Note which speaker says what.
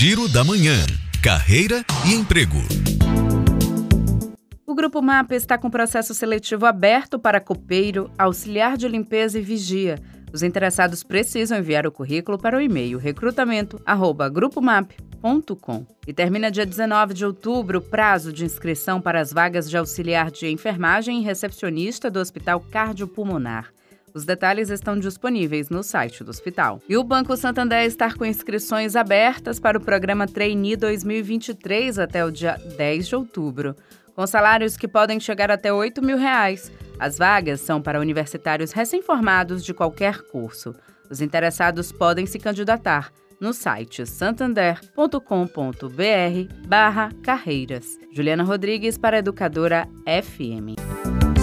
Speaker 1: Giro da Manhã. Carreira e emprego.
Speaker 2: O Grupo MAP está com processo seletivo aberto para copeiro, auxiliar de limpeza e vigia. Os interessados precisam enviar o currículo para o e-mail recrutamento@grupomap.com. E termina dia 19 de outubro o prazo de inscrição para as vagas de auxiliar de enfermagem e recepcionista do Hospital Cardiopulmonar. Os detalhes estão disponíveis no site do hospital. E o Banco Santander está com inscrições abertas para o programa Trainee 2023 até o dia 10 de outubro, com salários que podem chegar até 8 mil reais. As vagas são para universitários recém-formados de qualquer curso. Os interessados podem se candidatar no site santander.com.br barra carreiras. Juliana Rodrigues para Educadora FM.